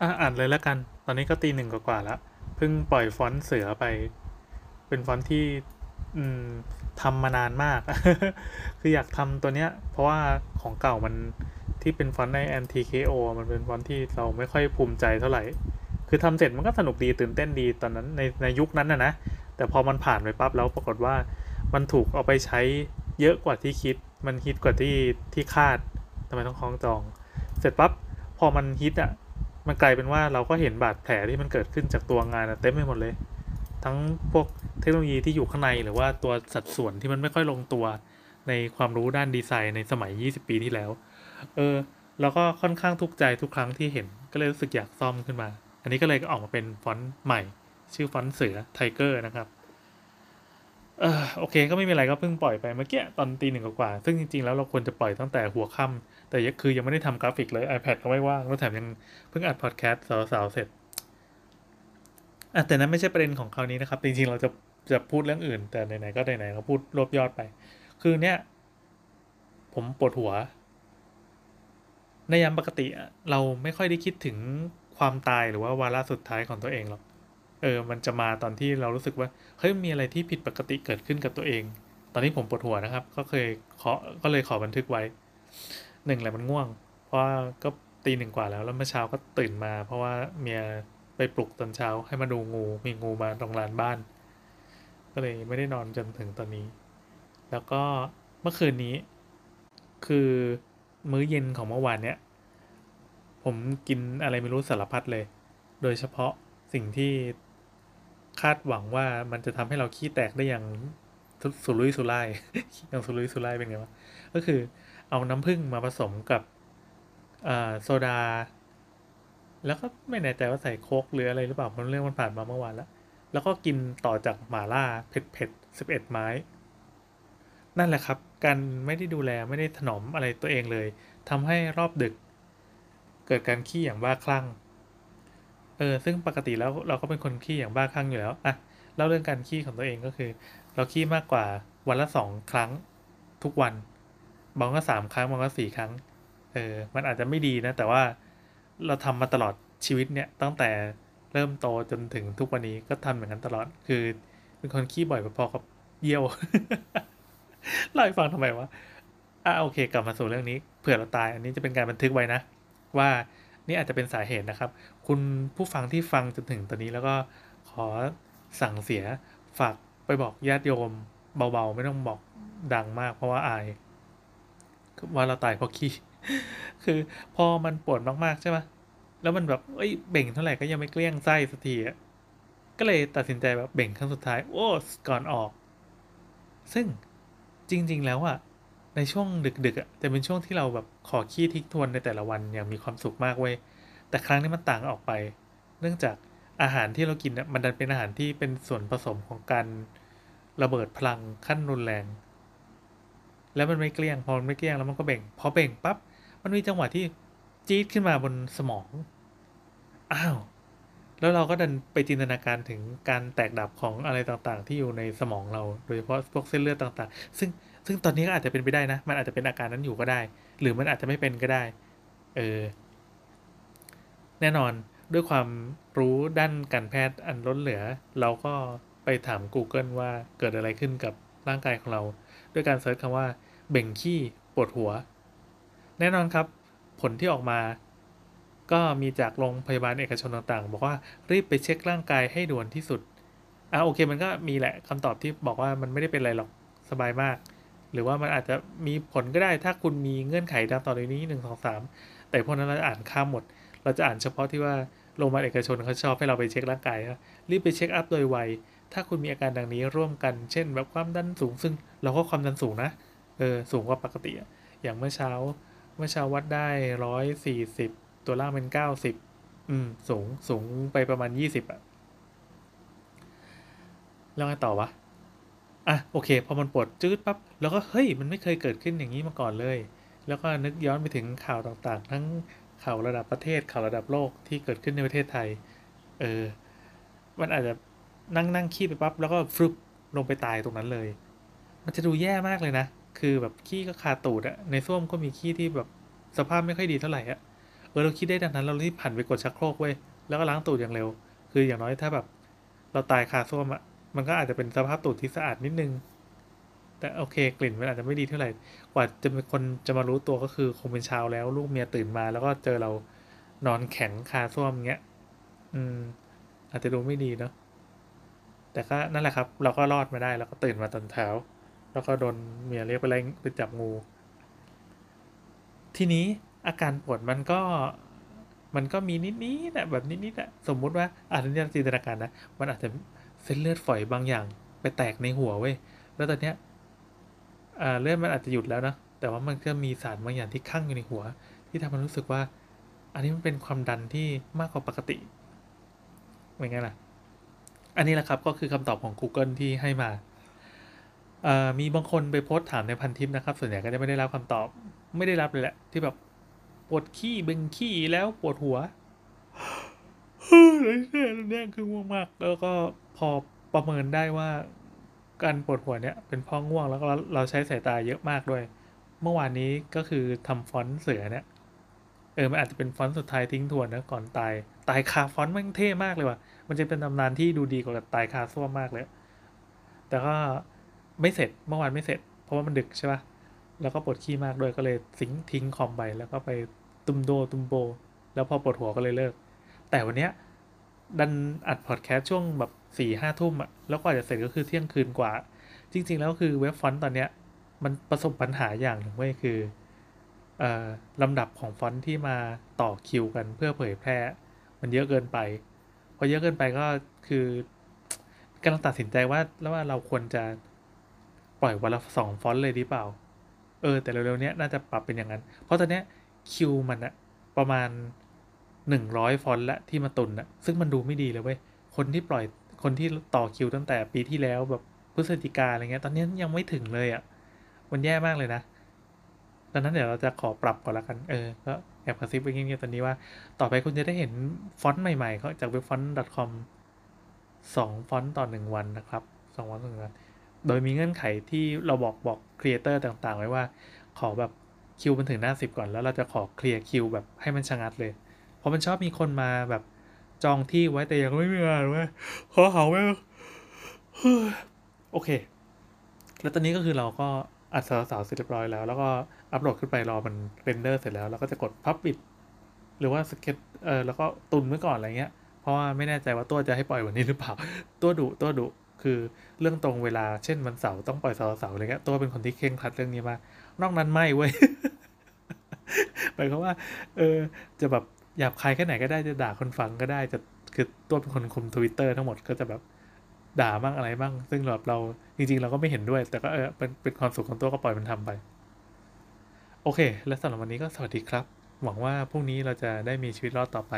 อะอ่านเลยแล้วกัน ตอนนี้ก็ตีหนึ่งกว่าๆแล้วเพิ่งปล่อยฟอนต์เสือไป เป็นฟอนต์ที่อืมทำมานานมาก คืออยากทำตัวเนี้ย เพราะว่าของเก่ามันที่เป็นฟอนต์ใน NTKO มันเป็นฟอนต์ที่เราไม่ค่อยภูมิใจเท่าไหร่ คือทำเสร็จมันก็สนุกดีตื่นเต้นดีตอนนั้นในในยุคนั้นนะนะ แต่พอมันผ่านไปปั๊บแล้วปรากฏว่ามันถูกเอาไปใช้เยอะกว่าที่คิด มันฮิตกว่าที่ที่คาดทำไมต้องคล้องจอง เสร็จปั๊บพอมันฮิตอะ มันกลายเป็นว่าเราก็เห็นบาดแผลที่มันเกิดขึ้นจากตัวงานเต็มไปหมดเลย ทั้งพวกเทคโนโลยีที่อยู่ข้างในหรือว่าตัวสัดส่วนที่มันไม่ค่อยลงตัวในความรู้ด้านดีไซน์ในสมัย 20 ปีที่แล้ว เออแล้วก็ค่อนข้างทุกข์ใจทุกครั้งที่เห็นก็เลยรู้สึกอยากซ่อมขึ้นมา อันนี้ก็เลยออกมาเป็นฟอนต์ใหม่ ชื่อฟอนต์เสือ Tiger นะครับ เออโอเคก็ไม่มีอะไรก็เพิ่งปล่อยไปเมื่อกี้ตอนตีหนึ่งกว่าๆซึ่งจริงๆแล้วเราควรจะปล่อยตั้งแต่หัวค่ำแต่ยังคือยังไม่ได้ทำกราฟิกเลย iPad ก็ไม่ว่างแล้วแถมยังเพิ่งอัดพอดแคสต์สาวๆเสร็จอะแต่นั้นไม่ใช่ประเด็นของคราวนี้นะครับ จริงๆเราจะจะพูดเรื่องอื่น แต่ไหนๆก็ไหนๆก็พูดรวบยอดไป คือเนี้ยผมปวดหัว ในยามปกติเราไม่ค่อยได้คิดถึงความตายหรือว่าวาระสุดท้ายของตัวเองหรอก ออมันจะมาตอนที่เรารู้สึกว่าเฮ้ยมีอะไรที่ผิดปกติเกิดขึ้นกับตัวเอง ตอนนี้ผมปวดหัวนะครับ ก็เคยขอก็เลยขอบันทึกไว้หนึ่งแหละมันง่วง เพราะว่าก็ตีหนึ่งกว่าแล้วแล้วเมื่อเช้าก็ตื่นมา เพราะว่าเมียไปปลุกตอนเช้าให้มาดูงู มีงูมาตรงลานบ้าน ก็เลยไม่ได้นอนจนถึงตอนนี้ แล้วก็เมื่อคืนนี้ คือมื้อเย็นของเมื่อวานเนี้ยผมกินอะไรไม่รู้สารพัดเลย โดยเฉพาะสิ่งที่ คาดหวังว่ามันจะทำให้เราขี้แตกได้อย่างสุรุ่ยสุร่ายอย่างสุรุ่ยสุร่ายเป็นไงวะก็คือเอาน้ำผึ้งมาผสมกับโซดา แล้วก็ไม่แน่ใจว่าใส่โคกหรืออะไรหรือเปล่าเพราะเรื่องมันผ่านมาเมื่อวานแล้วแล้วก็กินต่อจากหมาล่าเผ็ดเผ็ดสิบเอ็ดไม้ นั่นแหละครับการไม่ได้ดูแลไม่ได้ถนอมอะไรตัวเองเลยทำให้รอบดึก เกิดการขี้อย่างบ้าคลั่ง เออซึ่งปกติแล้วเราก็เป็นคนขี้อย่างบ้าคลั่งอยู่แล้วอะเล่าเรื่องการขี้ของตัวเองก็คือ เราขี้มากกว่าวันละสองครั้งทุกวันบางก็สามครั้งบางก็สี่ครั้งเออมันอาจจะไม่ดีนะ แต่ว่าเราทำมาตลอดชีวิตเนี่ยตั้งแต่เริ่มโตจนถึงทุกวันนี้ก็ทำอย่างนั้นตลอด คือเป็นคนขี้บ่อยพอๆกับเยี่ยวเล่าให้ฟังทำไมวะอะโอเค กลับมาสู่เรื่องนี้เผื่อเราตาย อันนี้จะเป็นการบันทึกไว้นะ ว่า นี่อาจจะเป็นสาเหตุนะครับ คุณผู้ฟังที่ฟังจนถึงตอนนี้แล้วก็ขอสั่งเสียฝากไปบอกญาติโยมเบาๆ ไม่ต้องบอกดังมาก เพราะว่าอายว่าเราตายเพราะขี้คือพอมันปวดมากๆใช่ไหมแล้วมันแบบเอ้ยเบ่งเท่าไหร่ก็ยังไม่เกลี้ยงไส้สักทีอะก็เลยตัดสินใจแบบเบ่งครั้งสุดท้าย โอ้ก่อนออก ซึ่งจริง ๆ แล้วอะ ในช่วงดึกๆอะจะเป็นช่วงที่เราแบบขอขี้ทิ้งทวนในแต่ละวันอย่างมีความสุขมากเว้ยแต่ครั้งนี้มันต่างออกไป เนื่องจากอาหารที่เรากินเนี่ยมันดันเป็นอาหารที่เป็นส่วนผสมของการระเบิดพลังขั้นรุนแรง แล้วมันไม่เกลี้ยงพอมันไม่เกลี้ยงแล้วมันก็เบ่ง พอเบ่งปั๊บมันมีจังหวะที่จี๊ดขึ้นมาบนสมองอ้าวแล้วเราก็ดันไปจินตนาการถึงการแตกดับของอะไรต่างๆ ที่อยู่ในสมองเรา โดยเฉพาะพวกเส้นเลือดต่างๆ ซึ่ง ซึ่งตอนนี้ก็อาจจะเป็นไปได้นะ มันอาจจะเป็นอาการนั้นอยู่ก็ได้ หรือมันอาจจะไม่เป็นก็ได้ เออ แน่นอนด้วยความรู้ด้านการแพทย์อันล้นเหลือ เราก็ไปถาม Google ว่าเกิดอะไรขึ้นกับร่างกายของเรา ด้วยการเซิร์ชคำว่า เบ่งขี้ปวดหัว แน่นอนครับ ผลที่ออกมา ก็มีจากโรงพยาบาลเอกชนต่างๆ บอกว่ารีบไปเช็คร่างกายให้ด่วนที่สุดอะโอเคมันก็มีแหละคำตอบที่บอกว่ามันไม่ได้เป็นอะไรหรอกสบายมาก หรือว่ามันอาจจะมีผลก็ได้ถ้าคุณมีเงื่อนไขดังต่อไปนี้หนึ่งสองสามแต่พวกนั้นเราอ่านข้ามหมด เราจะอ่านเฉพาะที่ว่าโรงพยาบาลเอกชนเขาชอบให้เราไปเช็คร่างกายนะรีบไปเช็คอัพโดยไวถ้าคุณมีอาการดังนี้ร่วมกันเช่น แบบความดันสูง ซึ่งเราก็ความดันสูงนะเออสูงกว่าปกติอะอย่างเมื่อเช้า เมื่อเช้าวัดได้ร้อยสี่สิบตัวล่างเป็นเก้าสิบอืมสูงสูงไปประมาณยี่สิบอะแล้วไงต่อวะ อะโอเค พอมันปวดจืดปั๊บเราก็เฮ้ยมันไม่เคยเกิดขึ้นอย่างนี้มาก่อนเลย แล้วก็นึกย้อนไปถึงข่าวต่างๆ ทั้งข่าวระดับประเทศข่าวระดับโลกที่เกิดขึ้นในประเทศไทย เออ มันอาจจะนั่งนั่งขี้ไปปั๊บแล้วก็ฟลุปลงไปตายตรงนั้นเลย มันจะดูแย่มากเลยนะ คือแบบขี้ก็คาตูดอะในส้วมก็มีขี้ที่แบบสภาพไม่ค่อยดีเท่าไหร่อะเออเราคิดได้ดังนั้นเรารีบผันไปกดชักโครกเว้ยแล้วก็ล้างตูดอย่างเร็ว คืออย่างน้อยถ้าแบบ เราตายคาส้วมอะ มันก็อาจจะเป็นสภาพตูดที่สะอาดนิดนึง แต่โอเคกลิ่นมันอาจจะไม่ดีเท่าไหร่ กว่าจะเป็นคนจะมารู้ตัวก็คือคงเป็นเช้าแล้ว ลูกเมียตื่นมา แล้วก็เจอเรานอนแข็งคาส้วมเงี้ย อืม อาจจะดูไม่ดีเนาะ แต่ก็นั่นแหละครับ เราก็รอดมาได้ แล้วก็ตื่นมาตอนเช้า แล้วก็โดนเมียเรียกไปไล่ไปจับงู ทีนี้อาการปวดมันก็มันก็มีนิดๆแหละแบบนิดๆอะสมมุติว่าอาจจะจินตนาการนะ มันอาจจะ เส้นเลือดฝอยบางอย่าง ไปแตกในหัวเว้ยแล้วตอนเนี้ยอ่าเลือดมันอาจจะหยุดแล้วนะแต่ว่ามันก็มีสารบางอย่างที่ข้างอยู่ในหัว ที่ทำให้รู้สึกว่า อันนี้มันเป็นความดันที่มากกว่าปกติเป็นไงล่ะ อันนี้แหละครับก็คือคำตอบของ Google ที่ให้มาอ่อมีบางคนไปโพสต์ถามในพันทิปนะครับ ส่วนใหญ่ก็จะไม่ได้รับคำตอบ ไม่ได้รับเลยแหละ ที่แบบปวดขี้เบ่งขี้แล้วปวดหัวเนี่ยเนี่ยคือง่วงมาก แล้วก็ พอประเมินได้ว่าการปวดหัวเนี่ยเป็นเพราะง่วงแล้วก็เราใช้สายตาเยอะมากด้วย เมื่อวานนี้ก็คือทำฟอนต์เสือเนี่ยเออมันอาจจะเป็นฟอนต์สุดท้ายทิ้งทวนนะก่อนตาย ตายคาฟอนต์มันเท่มากเลยว่ะ มันจะเป็นตำนานที่ดูดีกว่าตายคาส้วมมากเลย แต่ก็ไม่เสร็จเมื่อวานไม่เสร็จ เพราะว่ามันดึกใช่ปะแล้วก็ปวดขี้มากด้วยก็เลยทิ้งทิ้งคอมไปแล้วก็ไปตุมโดตุมโบ แล้วพอปวดหัวก็เลยเลิก แต่วันเนี้ย ดันอัดพอดแคสต์ช่วงแบบสี่ห้าทุ่มอะแล้วกว่าจะเสร็จก็คือเที่ยงคืนกว่า จริง ๆ แล้วคือเว็บฟอนต์ตอนเนี้ย มันประสบปัญหาอย่างหนึ่งเว้ยคือเอ่อลำดับของฟอนต์ที่มาต่อคิวกันเพื่อเผยแพร่ มันเยอะเกินไปพอเยอะเกินไปก็คือกำลังตัดสินใจว่าแล้วว่าเราควรจะปล่อยวันละสองฟอนต์เลยดีเปล่า เออ แต่เร็วๆเนี้ยน่าจะปรับเป็นอย่างนั้น เพราะตอนเนี้ยคิวมันอะประมาณ หนึ่งร้อยฟอนต์ละที่มาตุนอะซึ่งมันดูไม่ดีเลยเว้ย คนที่ปล่อยคนที่ต่อคิวตั้งแต่ปีที่แล้วแบบพฤศจิกาอะไรเงี้ย ตอนนี้ยังไม่ถึงเลยอะมันแย่มากเลยนะดังนั้นเดี๋ยวเราจะขอปรับก่อนละกัน เออ ก็แอบกระซิบไปเงี้ยๆตอนนี้ว่า ต่อไปคุณจะได้เห็นฟอนต์ใหม่ๆเขาจากเว็บฟอนต์ .com สองฟอนต์ต่อหนึ่งวันนะครับสองฟอนต์ต่อหนึ่งวัน โดยมีเงื่อนไขที่เราบอกบอก creator ต่างๆ ไว้ว่า ขอแบบคิวมันถึงหน้าสิบก่อนแล้วเราจะขอเคลียร์คิวแบบให้มันชะงัดเลย เพราะมันชอบมีคนมาแบบจองที่ไว้แต่ยังไม่มีงานเว้ยขอเขาไว้โอเค แล้วตอนนี้ก็คือเราก็อัดสาวๆเสร็จเรียบร้อยแล้ว แล้วก็อัปโหลดขึ้นไปรอมัน render เสร็จแล้วเราก็จะกด publish หรือว่า schedule เออแล้วก็ตุนไว้ก่อนอะไรเงี้ย เพราะว่าไม่แน่ใจว่าตัวจะให้ปล่อยวันนี้หรือเปล่า ตัวดุตัวดุคือเรื่องตรงเวลาเช่นวันเสาร์ต้องปล่อยเสาร์เสาร์อะไรเงี้ยตัวเป็นคนที่เคร่งครัดเรื่องนี้มากนอกนั้นไม่เว้ยหมายความว่า เออจะแบบ หยาบคายแค่ไหนก็ได้จะด่าคนฟังก็ได้จะคือตัวเป็นคนคุมทวิตเตอร์ทั้งหมดก็จะแบบด่าบ้างอะไรบ้าง ซึ่งแบบเราจริง ๆ เราก็ไม่เห็นด้วย แต่ก็เออเป็นเป็นความสุขของตัวก็ปล่อยมันทำไป โอเค และสำหรับวันนี้ก็สวัสดีครับ หวังว่าพรุ่งนี้เราจะได้มีชีวิตรอดต่อไป